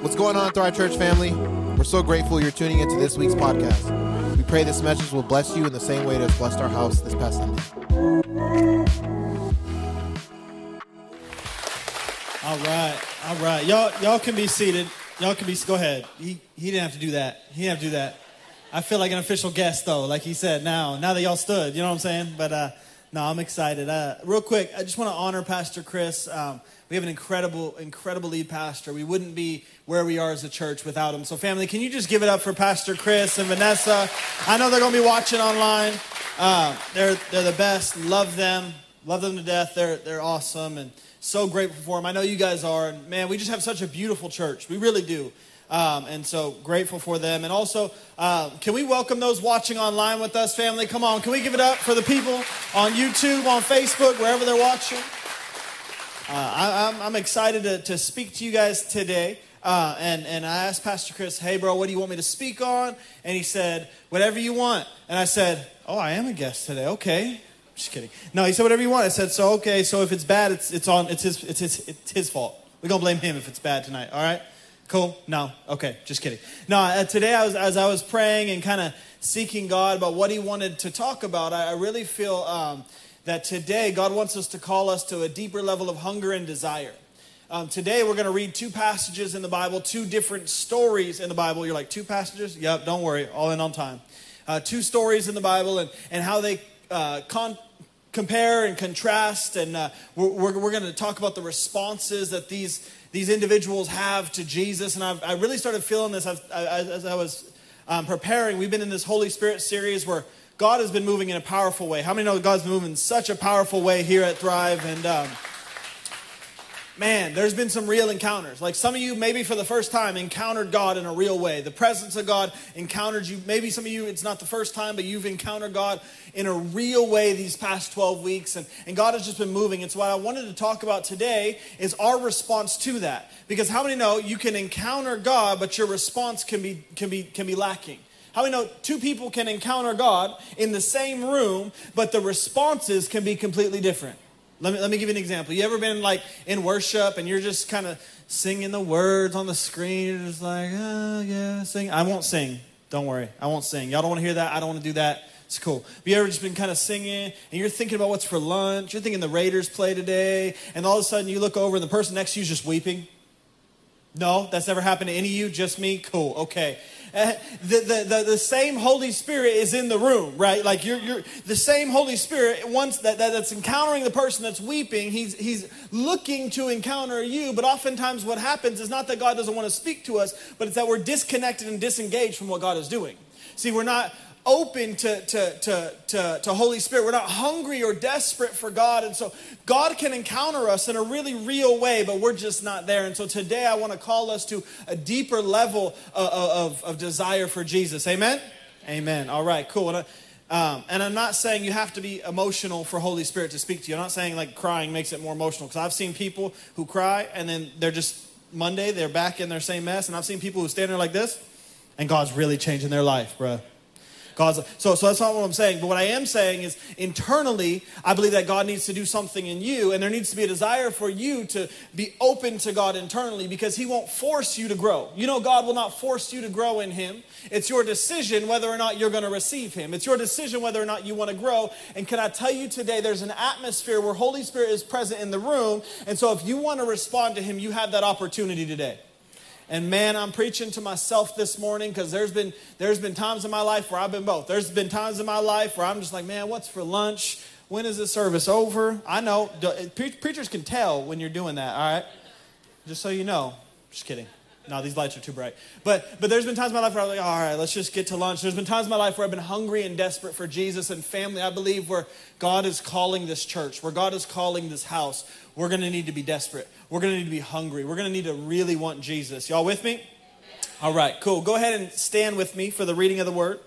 What's going on, Thrive Church family? We're so grateful you're tuning into this week's podcast. We pray this message will bless you in the same way it has blessed our house this past Sunday. All right, all right. Y'all, y'all can be seated. Y'all can be. Go ahead. He, he didn't have to do that. He didn't have to do that. I feel like an official guest though, like he said. Now, now that y'all stood, you know what I'm saying? But uh, no, I'm excited. Uh, real quick, I just want to honor Pastor Chris. Um, we have an incredible, incredible lead pastor. We wouldn't be where we are as a church without him. So, family, can you just give it up for Pastor Chris and Vanessa? I know they're going to be watching online. Uh, they're, they're the best. Love them. Love them to death. They're, they're awesome and so grateful for them. I know you guys are. And man, we just have such a beautiful church. We really do. Um, and so grateful for them. And also, uh, can we welcome those watching online with us, family? Come on, can we give it up for the people on YouTube, on Facebook, wherever they're watching? Uh, I, am excited to, to speak to you guys today. Uh, and, and I asked Pastor Chris, hey, bro, what do you want me to speak on? And he said, whatever you want. And I said, oh, I am a guest today. Okay. Just kidding. No, he said, whatever you want. I said, so, okay, so if it's bad, it's, it's, on, it's, his, it's, his, it's his fault. We're going to blame him if it's bad tonight, all right? Cool? No? Okay, just kidding. No, uh, today I was, as I was praying and kind of seeking God about what he wanted to talk about, I, I really feel um, that today God wants us to call us to a deeper level of hunger and desire. Um, today we're going to read two passages in the Bible, two different stories in the Bible. You're like, two passages? Yep, don't worry, all in on time. Uh, two stories in the Bible and, and how they uh, con- compare and contrast. And uh, we're, we're, we're going to talk about the responses that these, these individuals have to Jesus. And I've, I really started feeling this as, as I was um, preparing. We've been in this Holy Spirit series where God has been moving in a powerful way. How many know God's moving in such a powerful way here at Thrive? And um, man, there's been some real encounters. Like some of you, maybe for the first time, encountered God in a real way. The presence of God encountered you. Maybe some of you, it's not the first time, but you've encountered God in a real way these past 12 weeks. And, and God has just been moving. And so, what I wanted to talk about today is our response to that. Because how many know you can encounter God, but your response can be, can be, can be lacking? How we know two people can encounter God in the same room, but the responses can be completely different? Let me, let me give you an example. You ever been like in worship and you're just kind of singing the words on the screen? You're just like, oh, yeah, sing. I won't sing. Don't worry. I won't sing. Y'all don't want to hear that? I don't want to do that. It's cool. Have you ever just been kind of singing and you're thinking about what's for lunch? You're thinking the Raiders play today, and all of a sudden you look over and the person next to you is just weeping? No, that's never happened to any of you, just me? Cool, okay. Uh, the, the, the, the, same Holy Spirit is in the room, right? Like you're, you're the same Holy Spirit, once that, that, that's encountering the person that's weeping, he's, he's looking to encounter you. But oftentimes what happens is not that God doesn't want to speak to us, but it's that we're disconnected and disengaged from what God is doing. See, we're not, open to, to, to, to, to Holy Spirit. We're not hungry or desperate for God. And so God can encounter us in a really real way, but we're just not there. And so today I want to call us to a deeper level of, of, of desire for Jesus. Amen? Amen. All right, cool. And, um, and I'm not saying you have to be emotional for Holy Spirit to speak to you. I'm not saying like crying makes it more emotional because I've seen people who cry and then they're just Monday, they're back in their same mess. And I've seen people who stand there like this and God's really changing their life, bruh. So so that's not what I'm saying. But what I am saying is internally, I believe that God needs to do something in you, and there needs to be a desire for you to be open to God internally because He won't force you to grow. You know, God will not force you to grow in Him. It's your decision whether or not you're going to receive Him. It's your decision whether or not you want to grow. And can I tell you today, there's an atmosphere where Holy Spirit is present in the room, and so if you want to respond to Him, you have that opportunity today. And man, I'm preaching to myself this morning because there's been there's been times in my life where I've been both. There's been times in my life where I'm just like, man, what's for lunch? When is the service over? I know pre- preachers can tell when you're doing that. All right, just so you know. Just kidding. No, these lights are too bright. But but there's been times in my life where I'm like, all right, let's just get to lunch. There's been times in my life where I've been hungry and desperate for Jesus and family. I believe where God is calling this church, where God is calling this house, we're going to need to be desperate. We're going to need to be hungry. We're going to need to really want Jesus. Y'all with me? All right, cool. Go ahead and stand with me for the reading of the word.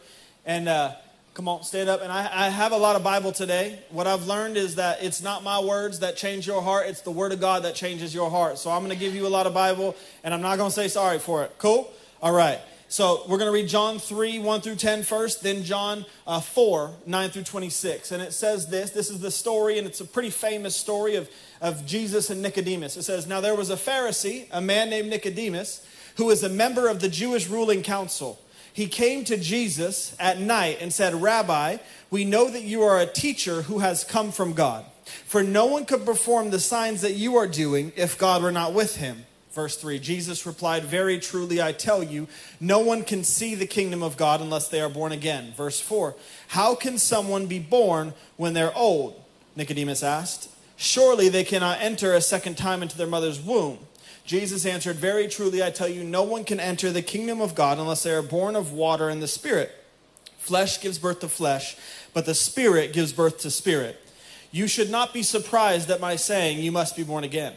And uh, come on, stand up. And I, I have a lot of Bible today. What I've learned is that it's not my words that change your heart, it's the word of God that changes your heart. So I'm going to give you a lot of Bible, and I'm not going to say sorry for it. Cool? All right. So we're going to read John 3, 1 through 10 first, then John uh, 4, 9 through 26. And it says this this is the story, and it's a pretty famous story of, of Jesus and Nicodemus. It says, Now there was a Pharisee, a man named Nicodemus, who is a member of the Jewish ruling council. He came to Jesus at night and said, Rabbi, we know that you are a teacher who has come from God. For no one could perform the signs that you are doing if God were not with him. Verse 3 Jesus replied, Very truly I tell you, no one can see the kingdom of God unless they are born again. Verse 4 How can someone be born when they're old? Nicodemus asked. Surely they cannot enter a second time into their mother's womb. Jesus answered, Very truly I tell you, no one can enter the kingdom of God unless they are born of water and the Spirit. Flesh gives birth to flesh, but the Spirit gives birth to spirit. You should not be surprised at my saying, You must be born again.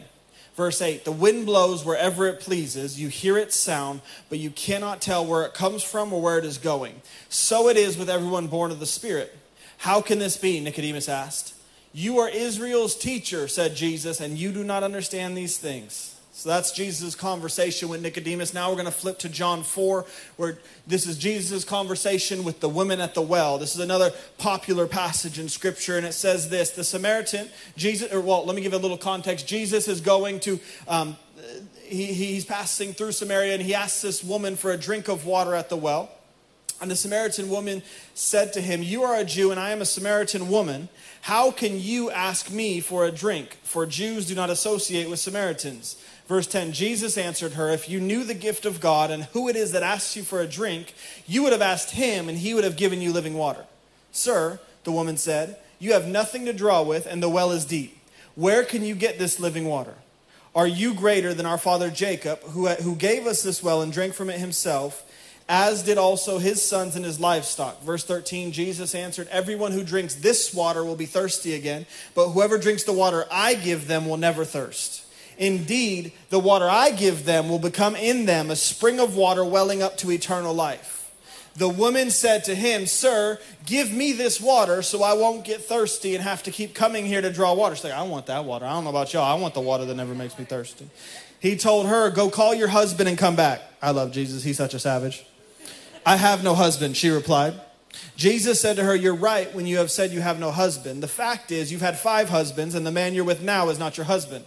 Verse 8 The wind blows wherever it pleases. You hear its sound, but you cannot tell where it comes from or where it is going. So it is with everyone born of the Spirit. How can this be? Nicodemus asked. You are Israel's teacher, said Jesus, and you do not understand these things. So that's Jesus' conversation with Nicodemus. Now we're going to flip to John 4, where this is Jesus' conversation with the woman at the well. This is another popular passage in Scripture, and it says this The Samaritan, Jesus, or well, let me give a little context. Jesus is going to, um, he, he's passing through Samaria, and he asks this woman for a drink of water at the well. And the Samaritan woman said to him, You are a Jew, and I am a Samaritan woman. How can you ask me for a drink? For Jews do not associate with Samaritans. Verse 10 Jesus answered her, If you knew the gift of God and who it is that asks you for a drink, you would have asked him, and he would have given you living water. Sir, the woman said, You have nothing to draw with, and the well is deep. Where can you get this living water? Are you greater than our father Jacob, who, who gave us this well and drank from it himself, as did also his sons and his livestock? Verse 13 Jesus answered, Everyone who drinks this water will be thirsty again, but whoever drinks the water I give them will never thirst. Indeed, the water I give them will become in them a spring of water welling up to eternal life. The woman said to him, Sir, give me this water so I won't get thirsty and have to keep coming here to draw water. She's like, I want that water. I don't know about y'all. I want the water that never makes me thirsty. He told her, Go call your husband and come back. I love Jesus. He's such a savage. I have no husband, she replied. Jesus said to her, You're right when you have said you have no husband. The fact is, you've had five husbands, and the man you're with now is not your husband.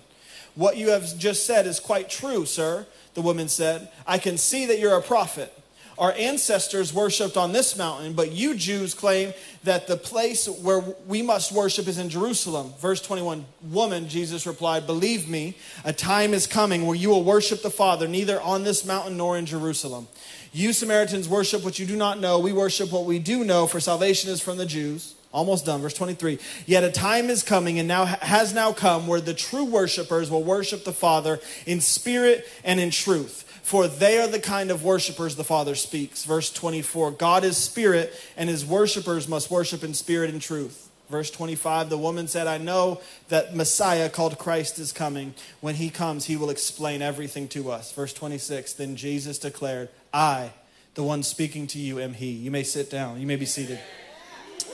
What you have just said is quite true, sir, the woman said. I can see that you're a prophet. Our ancestors worshiped on this mountain, but you Jews claim that the place where we must worship is in Jerusalem. Verse 21 Woman, Jesus replied, Believe me, a time is coming where you will worship the Father neither on this mountain nor in Jerusalem. You Samaritans worship what you do not know. We worship what we do know, for salvation is from the Jews. Almost done. Verse 23. Yet a time is coming and now has now come where the true worshipers will worship the Father in spirit and in truth. For they are the kind of worshipers the Father speaks. Verse 24. God is spirit, and his worshipers must worship in spirit and truth. Verse 25, the woman said, I know that Messiah called Christ is coming. When he comes, he will explain everything to us. Verse 26, then Jesus declared, I, the one speaking to you, am he. You may sit down. You may be seated.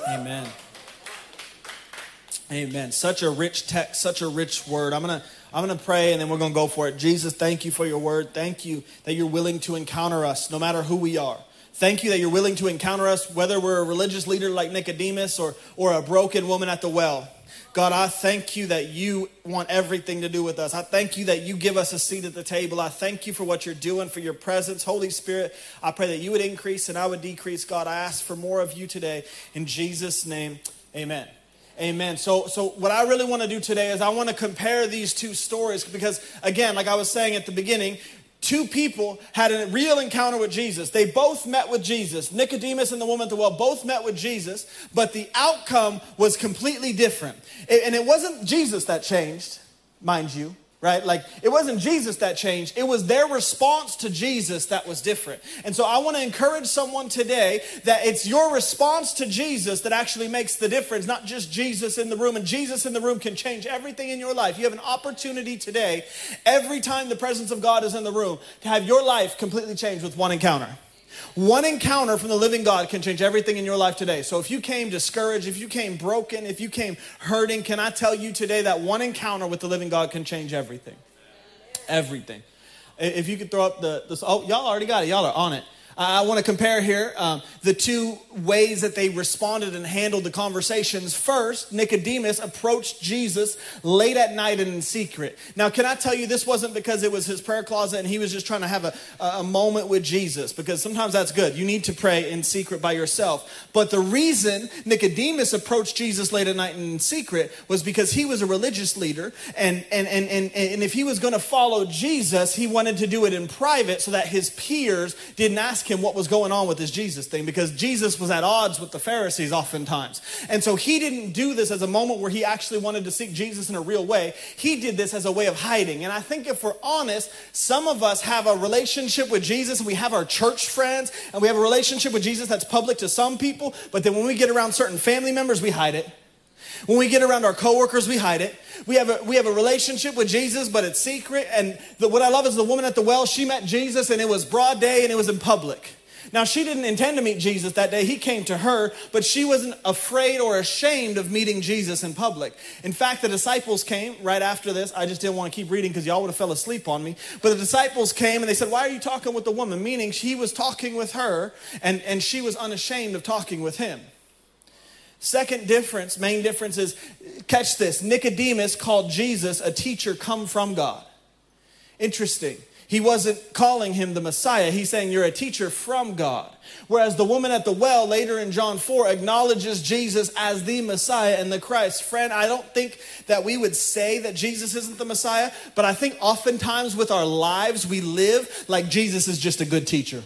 Amen. Amen. Such a rich text, such a rich word. I'm going to I'm going to pray and then we're going to go for it. Jesus, thank you for your word. Thank you that you're willing to encounter us no matter who we are. Thank you that you're willing to encounter us whether we're a religious leader like Nicodemus or or a broken woman at the well. God, I thank you that you want everything to do with us. I thank you that you give us a seat at the table. I thank you for what you're doing, for your presence. Holy Spirit, I pray that you would increase and I would decrease. God, I ask for more of you today. In Jesus' name, amen. Amen. So, so what I really want to do today is I want to compare these two stories because, again, like I was saying at the beginning, two people had a real encounter with Jesus. They both met with Jesus. Nicodemus and the woman at the well both met with Jesus, but the outcome was completely different. And it wasn't Jesus that changed, mind you right? Like it wasn't Jesus that changed, it was their response to Jesus that was different. And so I want to encourage someone today that it's your response to Jesus that actually makes the difference, not just Jesus in the room. And Jesus in the room can change everything in your life. You have an opportunity today, every time the presence of God is in the room, to have your life completely changed with one encounter. One encounter from the living God can change everything in your life today. So if you came discouraged, if you came broken, if you came hurting, can I tell you today that one encounter with the living God can change everything? Everything. If you could throw up the, the oh, y'all already got it. Y'all are on it. I want to compare here um, the two ways that they responded and handled the conversations. First, Nicodemus approached Jesus late at night and in secret. Now, can I tell you, this wasn't because it was his prayer closet and he was just trying to have a, a moment with Jesus, because sometimes that's good. You need to pray in secret by yourself. But the reason Nicodemus approached Jesus late at night and in secret was because he was a religious leader, and, and, and, and, and if he was going to follow Jesus, he wanted to do it in private so that his peers didn't ask ask him what was going on with this Jesus thing because Jesus was at odds with the Pharisees oftentimes. And so he didn't do this as a moment where he actually wanted to seek Jesus in a real way. He did this as a way of hiding. And I think if we're honest, some of us have a relationship with Jesus and we have our church friends and we have a relationship with Jesus that's public to some people, but then when we get around certain family members, we hide it. When we get around our coworkers, we hide it. We have a, we have a relationship with Jesus, but it's secret. And the, what I love is the woman at the well, she met Jesus and it was broad day and it was in public. Now, she didn't intend to meet Jesus that day. He came to her, but she wasn't afraid or ashamed of meeting Jesus in public. In fact, the disciples came right after this. I just didn't want to keep reading because y'all would have fell asleep on me. But the disciples came and they said, Why are you talking with the woman? Meaning, she was talking with her and, and she was unashamed of talking with him. Second difference, main difference is catch this Nicodemus called Jesus a teacher come from God. Interesting. He wasn't calling him the Messiah. He's saying you're a teacher from God. Whereas the woman at the well later in John 4 acknowledges Jesus as the Messiah and the Christ. Friend, I don't think that we would say that Jesus isn't the Messiah, but I think oftentimes with our lives we live like Jesus is just a good teacher.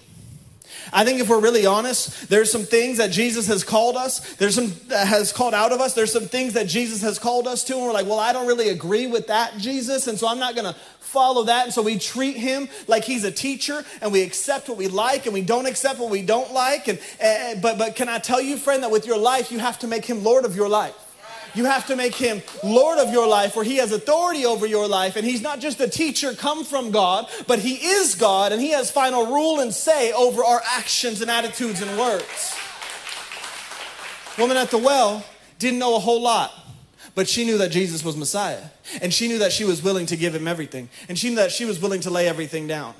I think if we're really honest, there's some things that Jesus has called us. There's some that has called out of us. There's some things that Jesus has called us to, and we're like, well, I don't really agree with that, Jesus, and so I'm not going to follow that. And so we treat him like he's a teacher, and we accept what we like, and we don't accept what we don't like. And, and but but can I tell you, friend, that with your life, you have to make him Lord of your life. You have to make him Lord of your life, where he has authority over your life. And he's not just a teacher come from God, but he is God, and he has final rule and say over our actions and attitudes and words. Woman at the well didn't know a whole lot. But she knew that Jesus was Messiah. And she knew that she was willing to give him everything. And she knew that she was willing to lay everything down.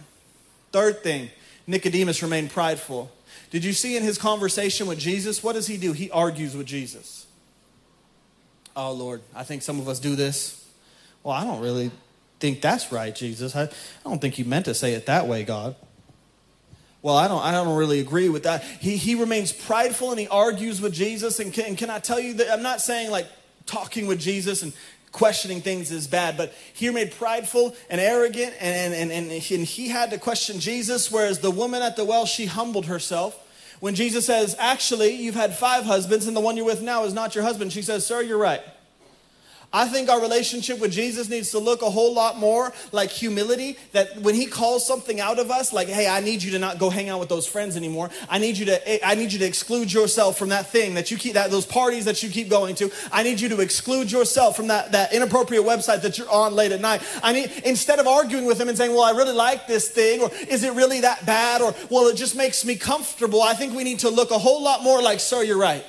Third thing, Nicodemus remained prideful. Did you see in his conversation with Jesus? What does he do? He argues with Jesus. Oh, Lord, I think some of us do this. Well, I don't really think that's right, Jesus. I, I don't think you meant to say it that way, God. Well, I don't, I don't really agree with that. He, he remains prideful and he argues with Jesus. And can, and can I tell you that I'm not saying like talking with Jesus and questioning things is bad, but he remained prideful and arrogant and, and, and, and he had to question Jesus, whereas the woman at the well, she humbled herself. When Jesus says, Actually, you've had five husbands, and the one you're with now is not your husband, she says, Sir, you're right. I think our relationship with Jesus needs to look a whole lot more like humility. That when He calls something out of us, like, "Hey, I need you to not go hang out with those friends anymore. I need you to, I need you to exclude yourself from that thing that you keep, that those parties that you keep going to. I need you to exclude yourself from that that inappropriate website that you're on late at night. I need instead of arguing with Him and saying, "Well, I really like this thing," or "Is it really that bad?" or "Well, it just makes me comfortable." I think we need to look a whole lot more like, "Sir, you're right."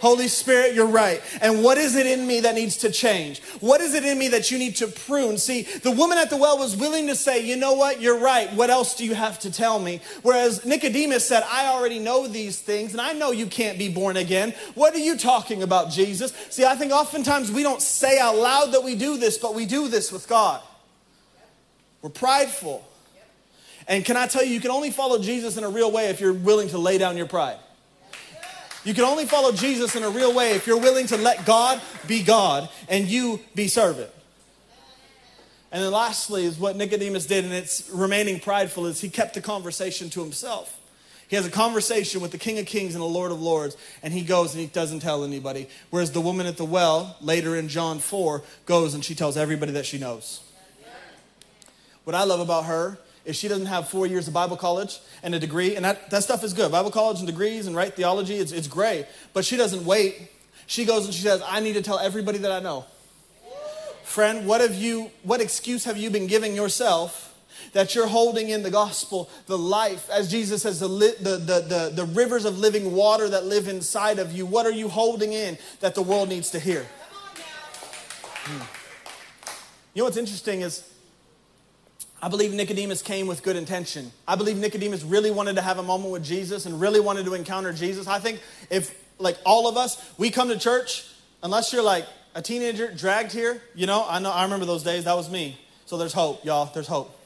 Holy Spirit, you're right. And what is it in me that needs to change? What is it in me that you need to prune? See, the woman at the well was willing to say, you know what, you're right. What else do you have to tell me? Whereas Nicodemus said, I already know these things and I know you can't be born again. What are you talking about, Jesus? See, I think oftentimes we don't say out loud that we do this, but we do this with God. We're prideful. And can I tell you, you can only follow Jesus in a real way if you're willing to lay down your pride. You can only follow Jesus in a real way if you're willing to let God be God and you be servant. And then lastly is what Nicodemus did, and it's remaining prideful, is he kept the conversation to himself. He has a conversation with the King of Kings and the Lord of Lords, and he goes and he doesn't tell anybody. Whereas the woman at the well, later in John 4, goes and she tells everybody that she knows. What I love about her if she doesn't have four years of Bible college and a degree, and that, that stuff is good. Bible college and degrees and right theology, it's, it's great. But she doesn't wait. She goes and she says, I need to tell everybody that I know. Friend, what have you, what excuse have you been giving yourself that you're holding in the gospel, the life, as Jesus says, the, the, the, the, the rivers of living water that live inside of you? What are you holding in that the world needs to hear? Hmm. You know what's interesting is I believe Nicodemus came with good intention. I believe Nicodemus really wanted to have a moment with Jesus and really wanted to encounter Jesus. I think if, like all of us, we come to church, unless you're like a teenager dragged here, you know, I know, I remember those days. That was me. So there's hope, y'all. There's hope.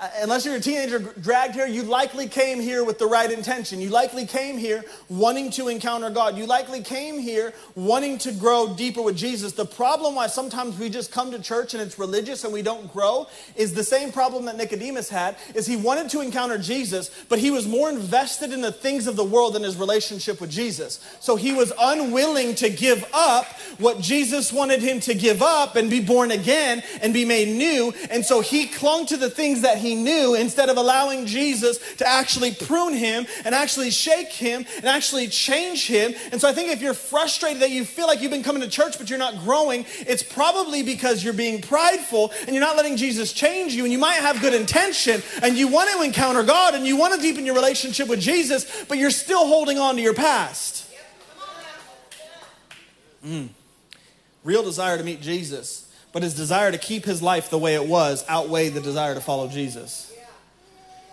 Uh, unless you're a teenager dragged here, you likely came here with the right intention. You likely came here wanting to encounter God. You likely came here wanting to grow deeper with Jesus. The problem why sometimes we just come to church and it's religious and we don't grow is the same problem that Nicodemus had is he wanted to encounter Jesus, but he was more invested in the things of the world than his relationship with Jesus. So he was unwilling to give up what Jesus wanted him to give up and be born again and be made new. And so he clung to the things that he he knew instead of allowing Jesus to actually prune him and actually shake him and actually change him. And so I think if you're frustrated that you feel like you've been coming to church but you're not growing, it's probably because you're being prideful and you're not letting Jesus change you. And you might have good intention and you want to encounter God and you want to deepen your relationship with Jesus, but you're still holding on to your past. Mm. Real desire to meet Jesus but his desire to keep his life the way it was outweighed the desire to follow Jesus.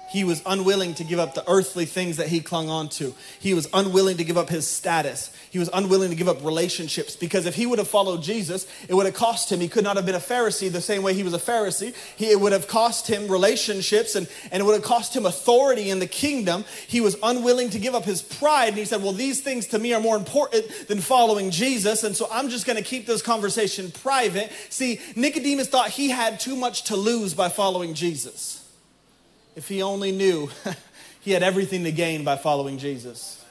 He was unwilling to give up the earthly things that he clung on to. He was unwilling to give up his status. He was unwilling to give up relationships because if he would have followed Jesus, it would have cost him. He could not have been a Pharisee the same way he was a Pharisee. He, it would have cost him relationships and, and it would have cost him authority in the kingdom. He was unwilling to give up his pride. And he said, Well, these things to me are more important than following Jesus. And so I'm just going to keep this conversation private. See, Nicodemus thought he had too much to lose by following Jesus. If he only knew he had everything to gain by following Jesus.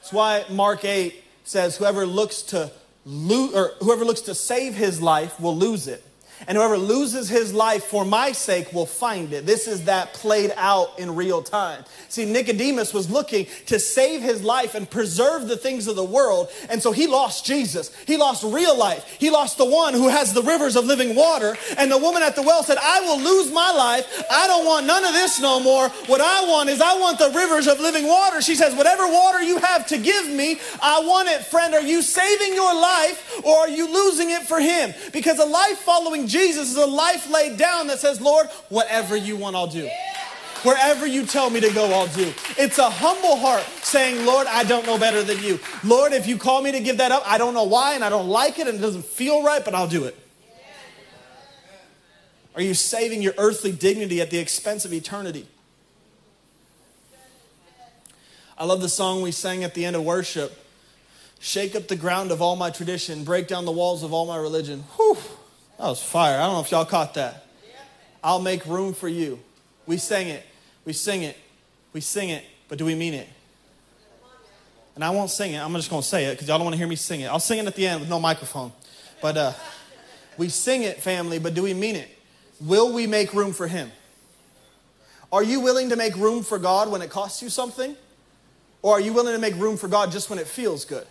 That's why Mark 8 says, whoever looks to lo- or whoever looks to save his life will lose it. And whoever loses his life for my sake will find it. This is that played out in real time. See, Nicodemus was looking to save his life and preserve the things of the world. And so he lost Jesus. He lost real life. He lost the one who has the rivers of living water. And the woman at the well said, I will lose my life. I don't want none of this no more. What I want is I want the rivers of living water. She says, Whatever water you have to give me, I want it. Friend, are you saving your life or are you losing it for him? Because a life following Jesus is a life laid down that says, Lord, whatever you want, I'll do. Wherever you tell me to go, I'll do. It's a humble heart saying, Lord, I don't know better than you. Lord, if you call me to give that up, I don't know why and I don't like it and it doesn't feel right, but I'll do it. Are you saving your earthly dignity at the expense of eternity? I love the song we sang at the end of worship. Shake up the ground of all my tradition, break down the walls of all my religion. Whew. That was fire. I don't know if y'all caught that. I'll make room for you. We sang it. We sing it. We sing it. But do we mean it? And I won't sing it. I'm just going to say it because y'all don't want to hear me sing it. I'll sing it at the end with no microphone. But uh, we sing it, family, but do we mean it? Will we make room for Him? Are you willing to make room for God when it costs you something? Or are you willing to make room for God just when it feels good?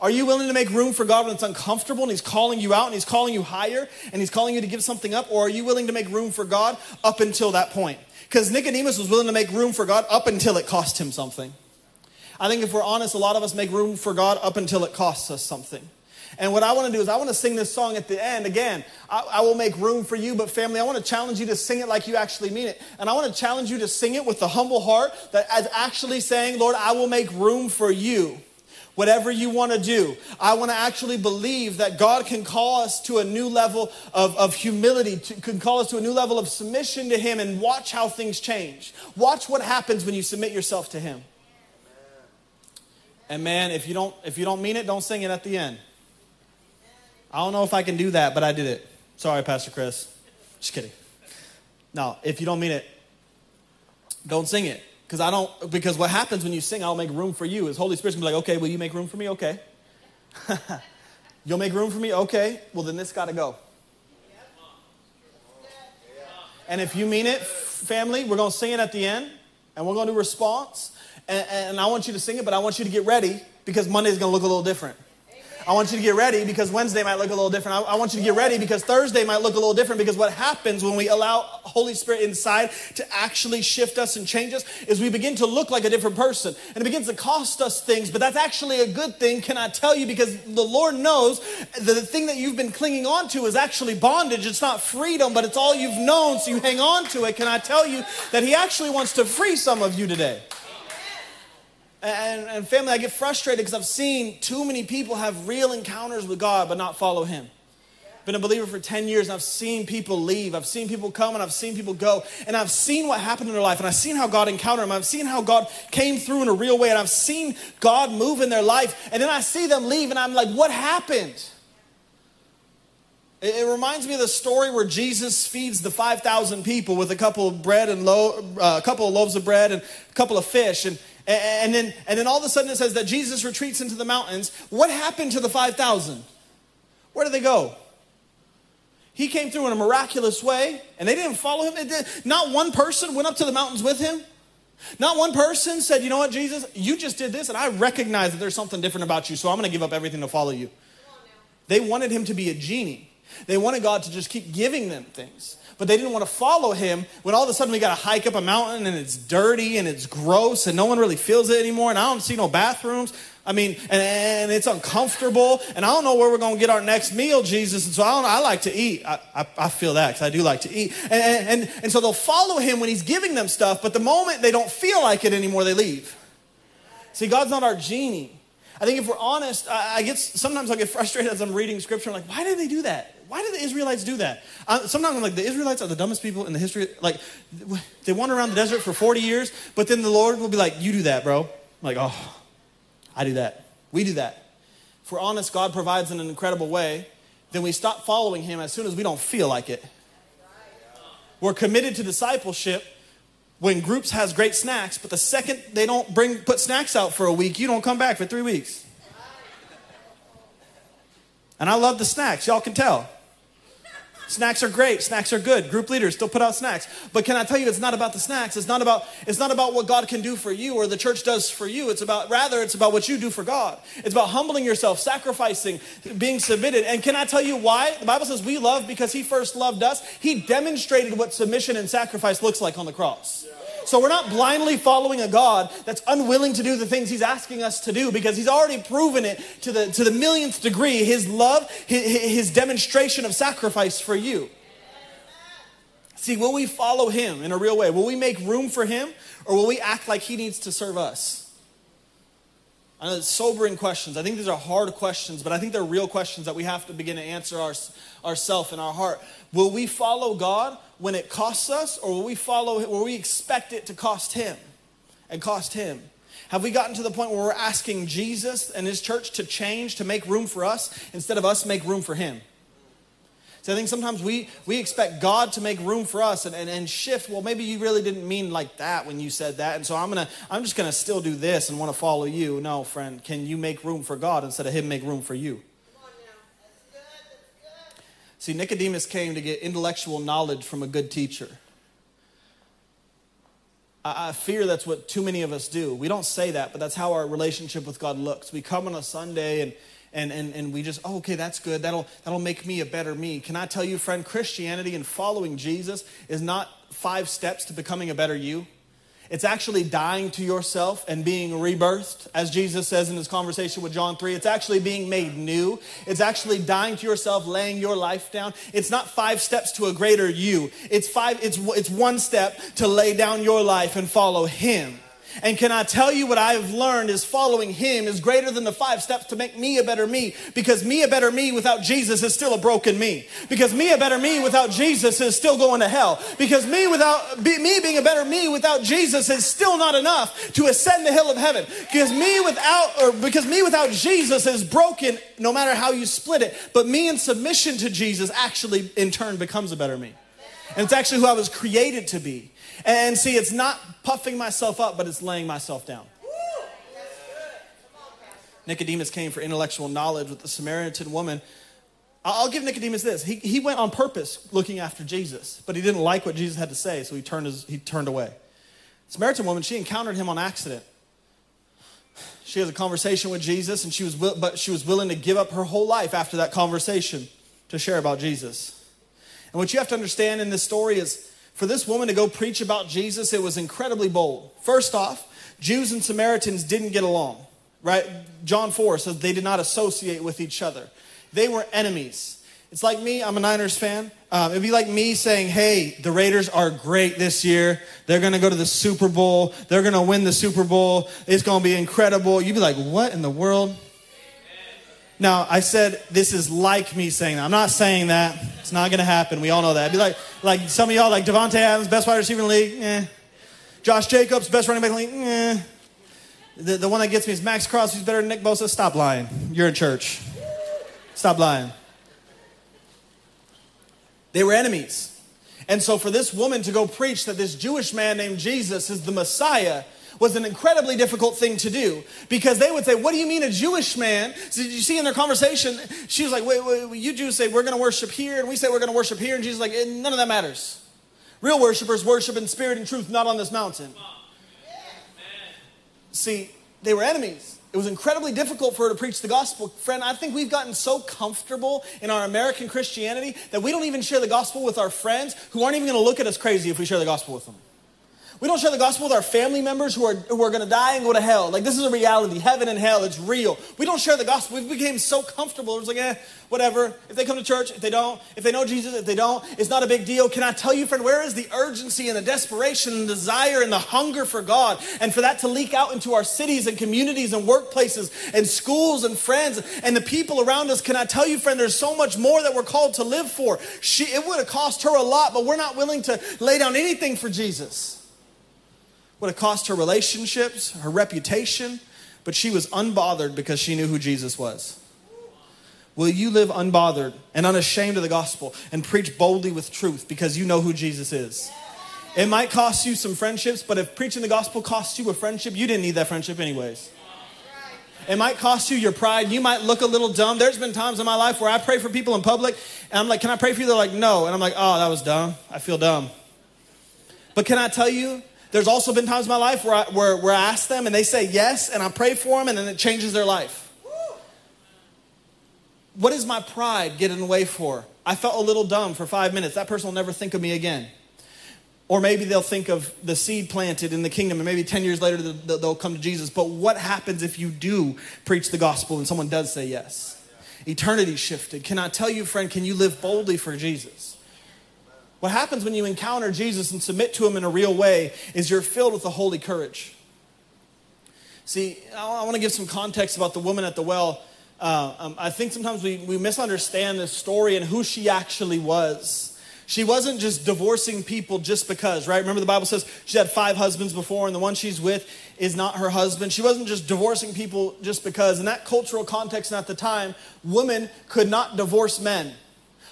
Are you willing to make room for God when it's uncomfortable and He's calling you out and He's calling you higher and He's calling you to give something up? Or are you willing to make room for God up until that point? Because Nicodemus was willing to make room for God up until it cost him something. I think if we're honest, a lot of us make room for God up until it costs us something. And what I want to do is I want to sing this song at the end. Again, I, I, will make room for you, but family, I want to challenge you to sing it like you actually mean it. And I want to challenge you to sing it with the humble heart that is actually saying, Lord, I will make room for you whatever you want to do. I want to actually believe that God can call us to a new level of, of humility, to, can call us to a new level of submission to Him and watch how things change. Watch what happens when you submit yourself to Him. And man, if you don't if you don't mean it, don't sing it at the end. I don't know if I can do that, but I did it. Sorry, Pastor Chris. Just kidding. No, if you don't mean it, don't sing it. Because I don't, because what happens when you sing, I'll make room for you, is Holy Spirit's gonna be like, okay, will you make room for me? Okay. You'll make room for me? Okay. Well, then this gotta go. And if you mean it, family, we're gonna sing it at the end, and we're gonna do response. And, and I want you to sing it, but I want you to get ready because Monday is gonna look a little different. I want you to get ready because Wednesday might look a little different. I, I, want you to get ready because Thursday might look a little different because what happens when we allow Holy Spirit inside to actually shift us and change us is we begin to look like a different person and it begins to cost us things, but that's actually a good thing, can I tell you? Because the Lord knows the thing that you've been clinging on to is actually bondage. It's not freedom, but it's all you've known, so you hang on to it. Can I tell you that He actually wants to free some of you today? And, and family, I get frustrated because I've seen too many people have real encounters with God but not follow Him. Been a believer for 10 years and I've seen people leave. I've seen people come and I've seen people go. And I've seen what happened in their life and I've seen how God encountered them. I've seen how God came through in a real way and I've seen God move in their life. And then I see them leave and I'm like, what happened? It, reminds me of the story where Jesus feeds the 5,000 people with a couple of bread and lo- uh, a couple of loaves of bread and a couple of fish. And and then, and then all of a sudden it says that Jesus retreats into the mountains. What happened to the 5,000? Where did they go? He came through in a miraculous way, and they didn't follow him. Not one person went up to the mountains with him. Not one person said, You know what, Jesus, you just did this, and I recognize that there's something different about you, so I'm going to give up everything to follow you. They wanted him to be a genie. They wanted God to just keep giving them things but they didn't want to follow him when all of a sudden we got to hike up a mountain and it's dirty and it's gross and no one really feels it anymore and I don't see no bathrooms. I mean, and, and it's uncomfortable and I don't know where we're going to get our next meal, Jesus. And so I, I like to eat. I, I, I feel that because I do like to eat. And, and, and so they'll follow him when he's giving them stuff, but the moment they don't feel like it anymore, they leave. See, God's not our genie. I think if we're honest, I, I get sometimes I get frustrated as I'm reading scripture. I'm like, why did they do that? Why did the Israelites do that? Uh, sometimes I'm like, the Israelites are the dumbest people in the history. Like, they wander around the desert for 40 years, but then the Lord will be like, you do that, bro. I'm like, oh, I do that. We do that. If we're honest, God provides in an incredible way. Then we stop following Him as soon as we don't feel like it. We're committed to discipleship when groups has great snacks, but the second they don't bring put snacks out for a week, you don't come back for three weeks. And I love the snacks, y'all can tell. Snacks are great. Snacks are good. Group leaders still put out snacks. But can I tell you, it's not about the snacks. It's not about, it's not about what God can do for you or the church does for you. It's about, rather, it's about what you do for God. It's about humbling yourself, sacrificing, being submitted. And can I tell you why? The Bible says we love because He first loved us. He demonstrated what submission and sacrifice looks like on the cross. So we're not blindly following a God that's unwilling to do the things he's asking us to do because he's already proven it to the, to the millionth degree his love, his, his demonstration of sacrifice for you. See, will we follow him in a real way? Will we make room for him or will we act like he needs to serve us? I know it's sobering questions. I think these are hard questions, but I think they're real questions that we have to begin to answer our, ourselves in our heart. Will we follow God when it costs us, or will we follow, will we expect it to cost Him and cost Him? Have we gotten to the point where we're asking Jesus and His church to change, to make room for us, instead of us make room for Him? So I think sometimes we, we expect God to make room for us and, and, and shift. Well, maybe you really didn't mean like that when you said that. And so I'm gonna I'm just gonna still do this and want to follow you. No, friend, can you make room for God instead of him make room for you? See, Nicodemus came to get intellectual knowledge from a good teacher. I, fear that's what too many of us do. We don't say that, but that's how our relationship with God looks. We come on a Sunday and and, and, and we just, oh, okay, that's good. That'll, that'll make me a better me. Can I tell you, friend, Christianity and following Jesus is not five steps to becoming a better you. It's actually dying to yourself and being rebirthed, as Jesus says in his conversation with John 3. It's actually being made new. It's actually dying to yourself, laying your life down. It's not five steps to a greater you. It's five, it's, it's one step to lay down your life and follow him. And can I tell you what I've learned is following him is greater than the five steps to make me a better me. Because me a better me without Jesus is still a broken me. Because me a better me without Jesus is still going to hell. Because me without me being a better me without Jesus is still not enough to ascend the hill of heaven. Because me without or because me without Jesus is broken no matter how you split it. But me in submission to Jesus actually in turn becomes a better me. And it's actually who I was created to be. And see, it's not puffing myself up, but it's laying myself down. Nicodemus came for intellectual knowledge with the Samaritan woman. I'll give Nicodemus this. He, he went on purpose looking after Jesus, but he didn't like what Jesus had to say, so he turned, his, he turned away. Samaritan woman, she encountered him on accident. she has a conversation with Jesus, and she was, but she was willing to give up her whole life after that conversation to share about Jesus. And what you have to understand in this story is for this woman to go preach about Jesus, it was incredibly bold. First off, Jews and Samaritans didn't get along, right? John 4 says they did not associate with each other, they were enemies. It's like me, I'm a Niners fan. Um, it'd be like me saying, hey, the Raiders are great this year. They're going to go to the Super Bowl. They're going to win the Super Bowl. It's going to be incredible. You'd be like, what in the world? Now, I said this is like me saying that. I'm not saying that. It's not going to happen. We all know that. It'd be like, like some of y'all, like Davante Adams, best wide receiver in the league. Eh. Josh Jacobs, best running back in the league. Eh. The, the one that gets me is Maxx Crosby's better than Nick Bosa. Stop lying. You're in church. Stop lying. They were enemies. And so, for this woman to go preach that this Jewish man named Jesus is the Messiah was an incredibly difficult thing to do because they would say, What do you mean a Jewish man? So, you see in their conversation, she was like, Wait, wait you Jews say we're going to worship here, and we say we're going to worship here. And Jesus like, eh, None of that matters. Real worshipers worship in spirit and truth, not on this mountain. See, they were enemies. It was incredibly difficult for her to preach the gospel. Friend, I think we've gotten so comfortable in our American Christianity that we don't even share the gospel with our friends who aren't even going to look at us crazy if we share the gospel with them. We don't share the gospel with our family members who are, who are going to die and go to hell. Like, this is a reality. Heaven and hell, it's real. We don't share the gospel. We became so comfortable. It's like, eh, whatever. If they come to church, if they don't, if they know Jesus, if they don't, it's not a big deal. Can I tell you, friend, where is the urgency and the desperation and desire and the hunger for God? And for that to leak out into our cities and communities and workplaces and schools and friends and the people around us. Can I tell you, friend, there's so much more that we're called to live for. She, it would have cost her a lot, but we're not willing to lay down anything for Jesus would have cost her relationships, her reputation, but she was unbothered because she knew who Jesus was. Will you live unbothered and unashamed of the gospel and preach boldly with truth because you know who Jesus is? It might cost you some friendships, but if preaching the gospel costs you a friendship, you didn't need that friendship anyways. It might cost you your pride. You might look a little dumb. There's been times in my life where I pray for people in public and I'm like, Can I pray for you? They're like, No. And I'm like, Oh, that was dumb. I feel dumb. But can I tell you, there's also been times in my life where I, where, where I ask them and they say yes, and I pray for them, and then it changes their life. What is my pride getting away for? I felt a little dumb for five minutes. That person will never think of me again. Or maybe they'll think of the seed planted in the kingdom, and maybe 10 years later they'll come to Jesus. But what happens if you do preach the gospel and someone does say yes? Eternity shifted. Can I tell you, friend, can you live boldly for Jesus? What happens when you encounter Jesus and submit to him in a real way is you're filled with a holy courage. See, I want to give some context about the woman at the well. Uh, um, I think sometimes we, we misunderstand this story and who she actually was. She wasn't just divorcing people just because, right? Remember the Bible says she had five husbands before and the one she's with is not her husband. She wasn't just divorcing people just because. In that cultural context and at the time, women could not divorce men.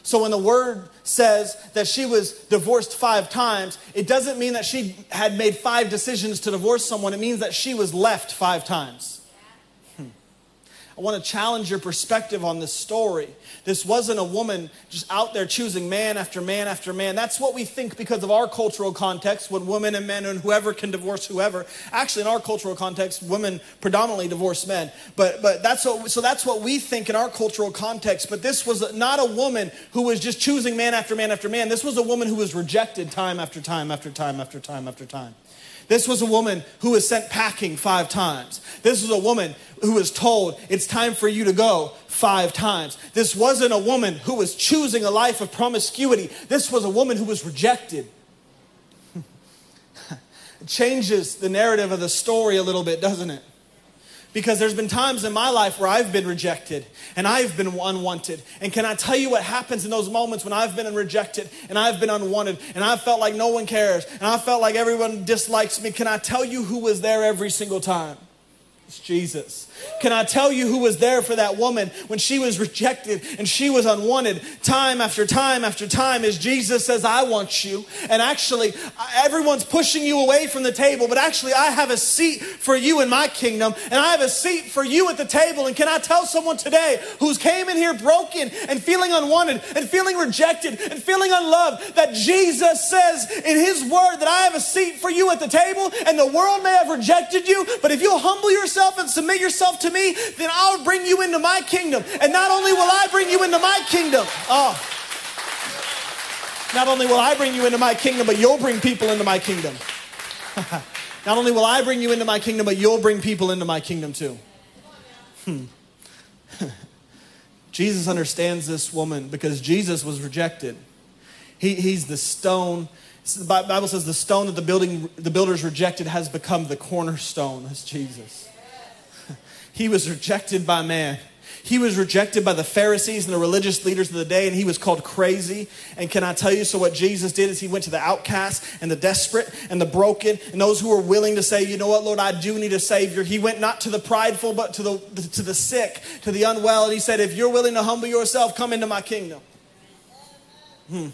So when the word says that she was divorced five times, it doesn't mean that she had made five decisions to divorce someone. It means that she was left five times. I want to challenge your perspective on this story. This wasn't a woman just out there choosing man after man after man. That's what we think because of our cultural context when women and men and whoever can divorce whoever. Actually, in our cultural context, women predominantly divorce men. But, but that's what, so that's what we think in our cultural context. But this was not a woman who was just choosing man after man after man. This was a woman who was rejected time after time after time after time after time. This was a woman who was sent packing five times. This was a woman who was told, it's time for you to go five times. This wasn't a woman who was choosing a life of promiscuity. This was a woman who was rejected. it changes the narrative of the story a little bit, doesn't it? Because there's been times in my life where I've been rejected and I've been unwanted. And can I tell you what happens in those moments when I've been rejected and I've been unwanted and I've felt like no one cares and I felt like everyone dislikes me? Can I tell you who was there every single time? It's Jesus. Can I tell you who was there for that woman when she was rejected and she was unwanted time after time after time? Is Jesus says, I want you. And actually, everyone's pushing you away from the table, but actually, I have a seat for you in my kingdom, and I have a seat for you at the table. And can I tell someone today who's came in here broken and feeling unwanted and feeling rejected and feeling unloved that Jesus says in his word that I have a seat for you at the table, and the world may have rejected you, but if you'll humble yourself, yourself and submit yourself to me, then I'll bring you into my kingdom. And not only will I bring you into my kingdom, oh, not only will I bring you into my kingdom, but you'll bring people into my kingdom. not only will I bring you into my kingdom, but you'll bring people into my kingdom too. Hmm. Jesus understands this woman because Jesus was rejected. He, he's the stone. The Bible says the stone that the, building, the builders rejected has become the cornerstone. That's Jesus. He was rejected by man. He was rejected by the Pharisees and the religious leaders of the day, and he was called crazy. And can I tell you? So, what Jesus did is he went to the outcast and the desperate and the broken and those who were willing to say, you know what, Lord, I do need a Savior. He went not to the prideful, but to the, to the sick, to the unwell. And he said, if you're willing to humble yourself, come into my kingdom. Hmm.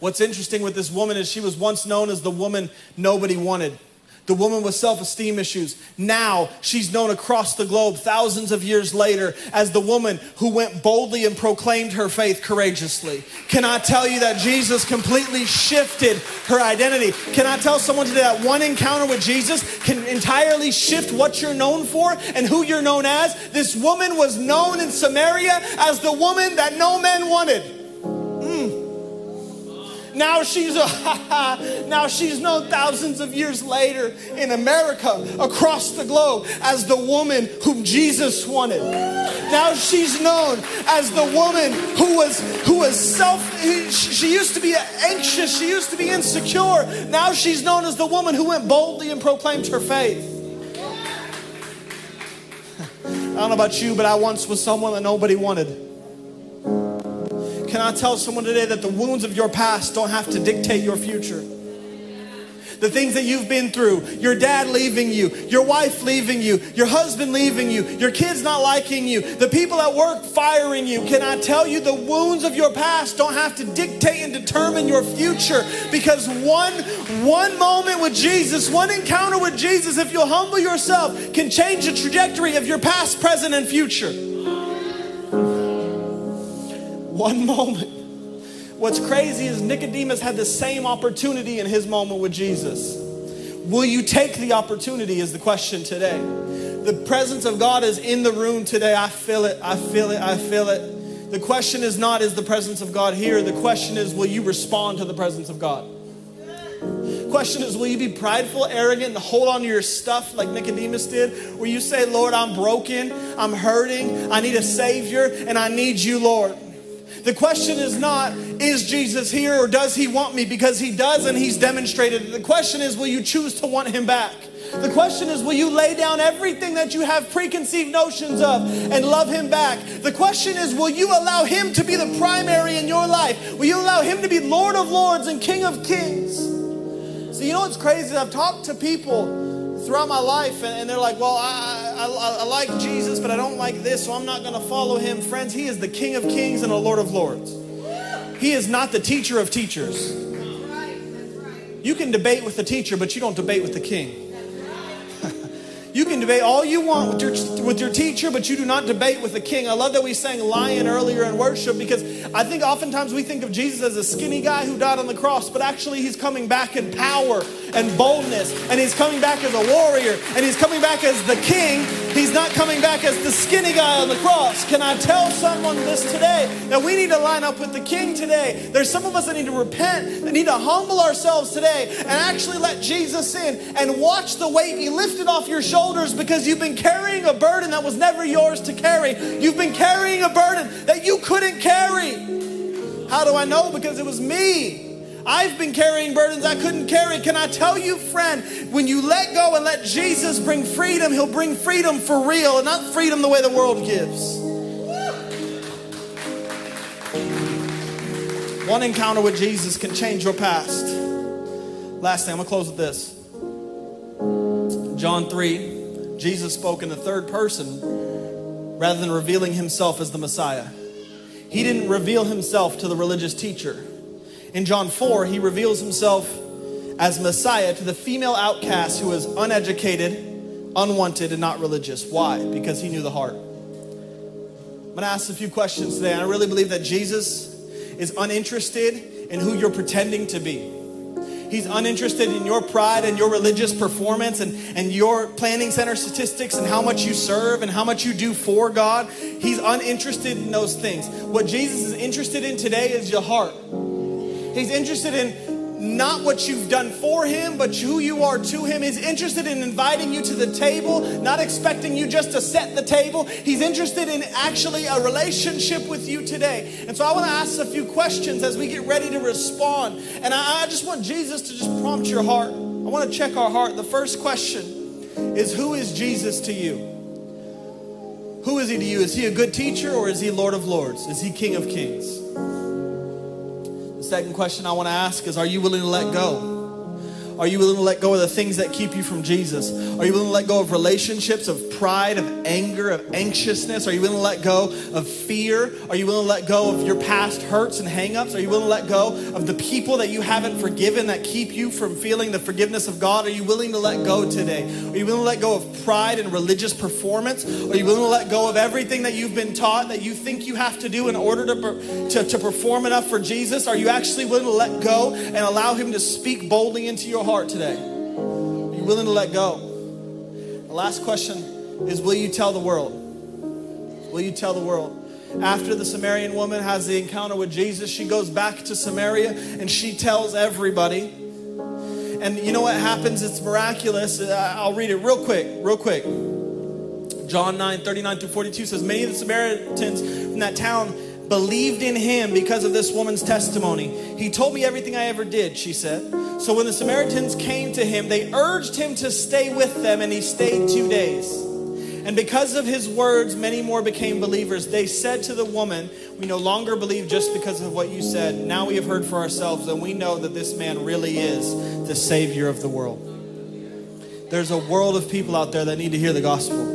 What's interesting with this woman is she was once known as the woman nobody wanted. The woman with self esteem issues. Now she's known across the globe thousands of years later as the woman who went boldly and proclaimed her faith courageously. Can I tell you that Jesus completely shifted her identity? Can I tell someone today that one encounter with Jesus can entirely shift what you're known for and who you're known as? This woman was known in Samaria as the woman that no man wanted. Mm. Now she's a, now she's known thousands of years later in America across the globe as the woman whom Jesus wanted. Now she's known as the woman who was who was self she used to be anxious, she used to be insecure. Now she's known as the woman who went boldly and proclaimed her faith. I don't know about you, but I once was someone that nobody wanted. I tell someone today that the wounds of your past don't have to dictate your future? The things that you've been through, your dad leaving you, your wife leaving you, your husband leaving you, your kids not liking you, the people at work firing you. Can I tell you the wounds of your past don't have to dictate and determine your future because one one moment with Jesus, one encounter with Jesus if you'll humble yourself can change the trajectory of your past, present and future one moment. What's crazy is Nicodemus had the same opportunity in his moment with Jesus. Will you take the opportunity? Is the question today. The presence of God is in the room today. I feel it. I feel it. I feel it. The question is not, is the presence of God here? The question is, will you respond to the presence of God? question is will you be prideful, arrogant, and hold on to your stuff like Nicodemus did? Will you say, Lord, I'm broken, I'm hurting, I need a Savior, and I need you, Lord? The question is not, is Jesus here or does he want me? Because he does and he's demonstrated it. The question is, will you choose to want him back? The question is, will you lay down everything that you have preconceived notions of and love him back? The question is, will you allow him to be the primary in your life? Will you allow him to be Lord of Lords and King of Kings? So, you know what's crazy? I've talked to people throughout my life, and, they're like, well, I, I, I like Jesus, but I don't like this, so I'm not going to follow him. Friends, he is the King of Kings and the Lord of Lords. He is not the teacher of teachers. You can debate with the teacher, but you don't debate with the king. You can debate all you want with your, with your teacher, but you do not debate with the king. I love that we sang Lion earlier in worship because I think oftentimes we think of Jesus as a skinny guy who died on the cross, but actually he's coming back in power and boldness, and he's coming back as a warrior, and he's coming back as the king. He's not coming back as the skinny guy on the cross. Can I tell someone this today that we need to line up with the king today? There's some of us that need to repent, that need to humble ourselves today, and actually let Jesus in and watch the weight be lifted off your shoulders shoulders because you've been carrying a burden that was never yours to carry. You've been carrying a burden that you couldn't carry. How do I know? Because it was me. I've been carrying burdens I couldn't carry. Can I tell you, friend, when you let go and let Jesus bring freedom, He'll bring freedom for real and not freedom the way the world gives. One encounter with Jesus can change your past. Last thing, I'm going to close with this. John 3, Jesus spoke in the third person rather than revealing himself as the Messiah. He didn't reveal himself to the religious teacher. In John 4, he reveals himself as Messiah to the female outcast who was uneducated, unwanted, and not religious. Why? Because he knew the heart. I'm to ask a few questions today. I really believe that Jesus is uninterested in who you're pretending to be. He's uninterested in your pride and your religious performance and, and your planning center statistics and how much you serve and how much you do for God. He's uninterested in those things. What Jesus is interested in today is your heart. He's interested in not what you've done for him, but who you are to him. He's interested in inviting you to the table, not expecting you just to set the table. He's interested in actually a relationship with you today. And so I want to ask a few questions as we get ready to respond. And I, I just want Jesus to just prompt your heart. I want to check our heart. The first question is Who is Jesus to you? Who is he to you? Is he a good teacher or is he Lord of Lords? Is he King of Kings? Second question I want to ask is Are you willing to let go? Are you willing to let go of the things that keep you from Jesus? Are you willing to let go of relationships, of pride, of anger, of anxiousness? Are you willing to let go of fear? Are you willing to let go of your past hurts and hangups? Are you willing to let go of the people that you haven't forgiven that keep you from feeling the forgiveness of God? Are you willing to let go today? Are you willing to let go of pride and religious performance? Are you willing to let go of everything that you've been taught that you think you have to do in order to, to, to perform enough for Jesus? Are you actually willing to let go and allow Him to speak boldly into your heart today? Are you willing to let go? The last question is Will you tell the world? Will you tell the world? After the Samaritan woman has the encounter with Jesus, she goes back to Samaria and she tells everybody. And you know what happens? It's miraculous. Uh, I'll read it real quick, real quick. John 9, 39 through 42 says, Many of the Samaritans from that town believed in him because of this woman's testimony. He told me everything I ever did, she said. So when the Samaritans came to him, they urged him to stay with them, and he stayed two days. And because of his words, many more became believers. They said to the woman, We no longer believe just because of what you said. Now we have heard for ourselves, and we know that this man really is the Savior of the world. There's a world of people out there that need to hear the gospel.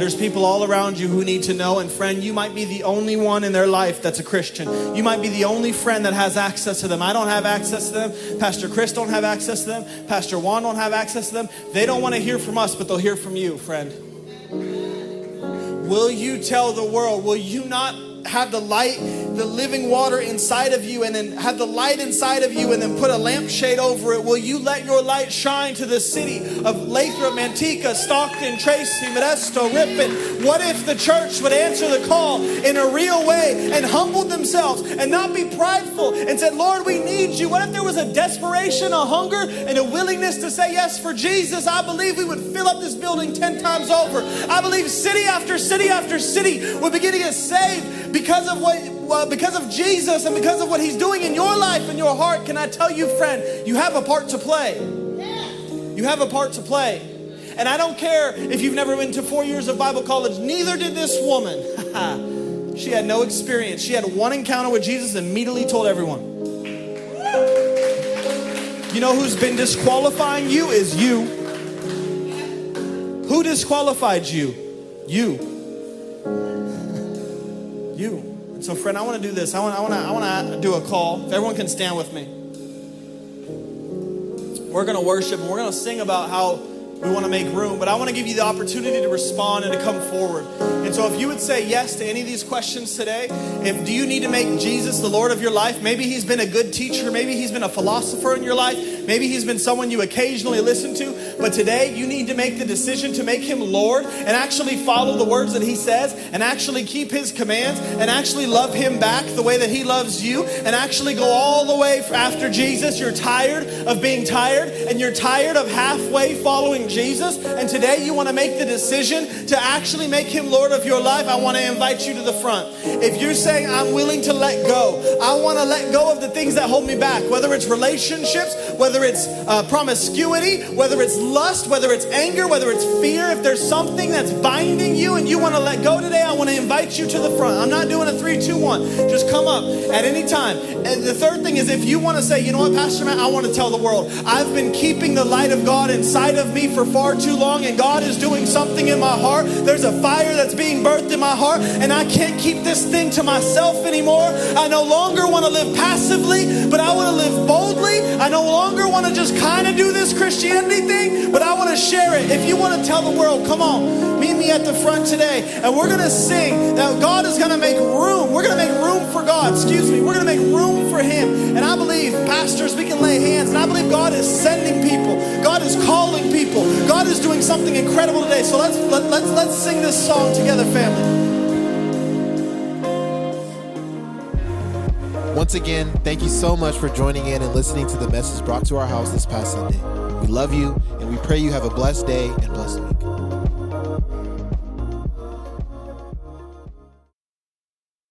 There's people all around you who need to know. And friend, you might be the only one in their life that's a Christian. You might be the only friend that has access to them. I don't have access to them. Pastor Chris don't have access to them. Pastor Juan don't have access to them. They don't want to hear from us, but they'll hear from you, friend. Will you tell the world? Will you not have the light, the living water inside of you, and then have the light inside of you, and then put a lampshade over it? Will you let your light shine to the city of Lathrop, Manteca, Stockton, Tracy, Modesto, Ripon? What if the church would answer the call in a real way and humbled themselves and not be prideful and said, Lord, we need you? What if there was a desperation, a hunger, and a willingness to say yes for Jesus? I believe we would fill up this building 10 times over. I believe city after city after city would begin to get saved because of what well, because of Jesus and because of what he's doing in your life and your heart, can I tell you, friend, you have a part to play. You have a part to play. And I don't care if you've never been to four years of Bible college, neither did this woman. she had no experience. She had one encounter with Jesus and immediately told everyone. You know who's been disqualifying you is you. Who disqualified you? You you. And so, friend, I want to do this. I want, I want to, I want to do a call. If everyone can stand with me, we're going to worship and we're going to sing about how we want to make room, but I want to give you the opportunity to respond and to come forward. And so, if you would say yes to any of these questions today, if do you need to make Jesus the Lord of your life? Maybe he's been a good teacher, maybe he's been a philosopher in your life, maybe he's been someone you occasionally listen to, but today you need to make the decision to make him Lord and actually follow the words that he says and actually keep his commands and actually love him back the way that he loves you and actually go all the way after Jesus. You're tired of being tired and you're tired of halfway following Jesus, and today you want to make the decision to actually make him Lord of your life, I want to invite you to the front. If you're saying, I'm willing to let go, I want to let go of the things that hold me back, whether it's relationships, whether it's uh, promiscuity, whether it's lust, whether it's anger, whether it's fear, if there's something that's binding you and you want to let go today, I want to invite you to the front. I'm not doing a three, two, one. Just come up at any time. And the third thing is if you want to say, you know what, Pastor Matt, I want to tell the world, I've been keeping the light of God inside of me for for far too long, and God is doing something in my heart. There's a fire that's being birthed in my heart, and I can't keep this thing to myself anymore. I no longer want to live passively, but I want to live boldly. I no longer want to just kind of do this Christianity thing, but I want to share it. If you want to tell the world, come on, meet me at the front today, and we're going to sing that God is going to make room. We're going to make room for God. Excuse me. We're going to make room for Him. And I believe, pastors, we can lay hands. And I believe God is sending people. God is calling people. God is doing something incredible today. So let's let, let's let's sing this song together, family. Once again, thank you so much for joining in and listening to the message brought to our house this past Sunday. We love you and we pray you have a blessed day and blessed week.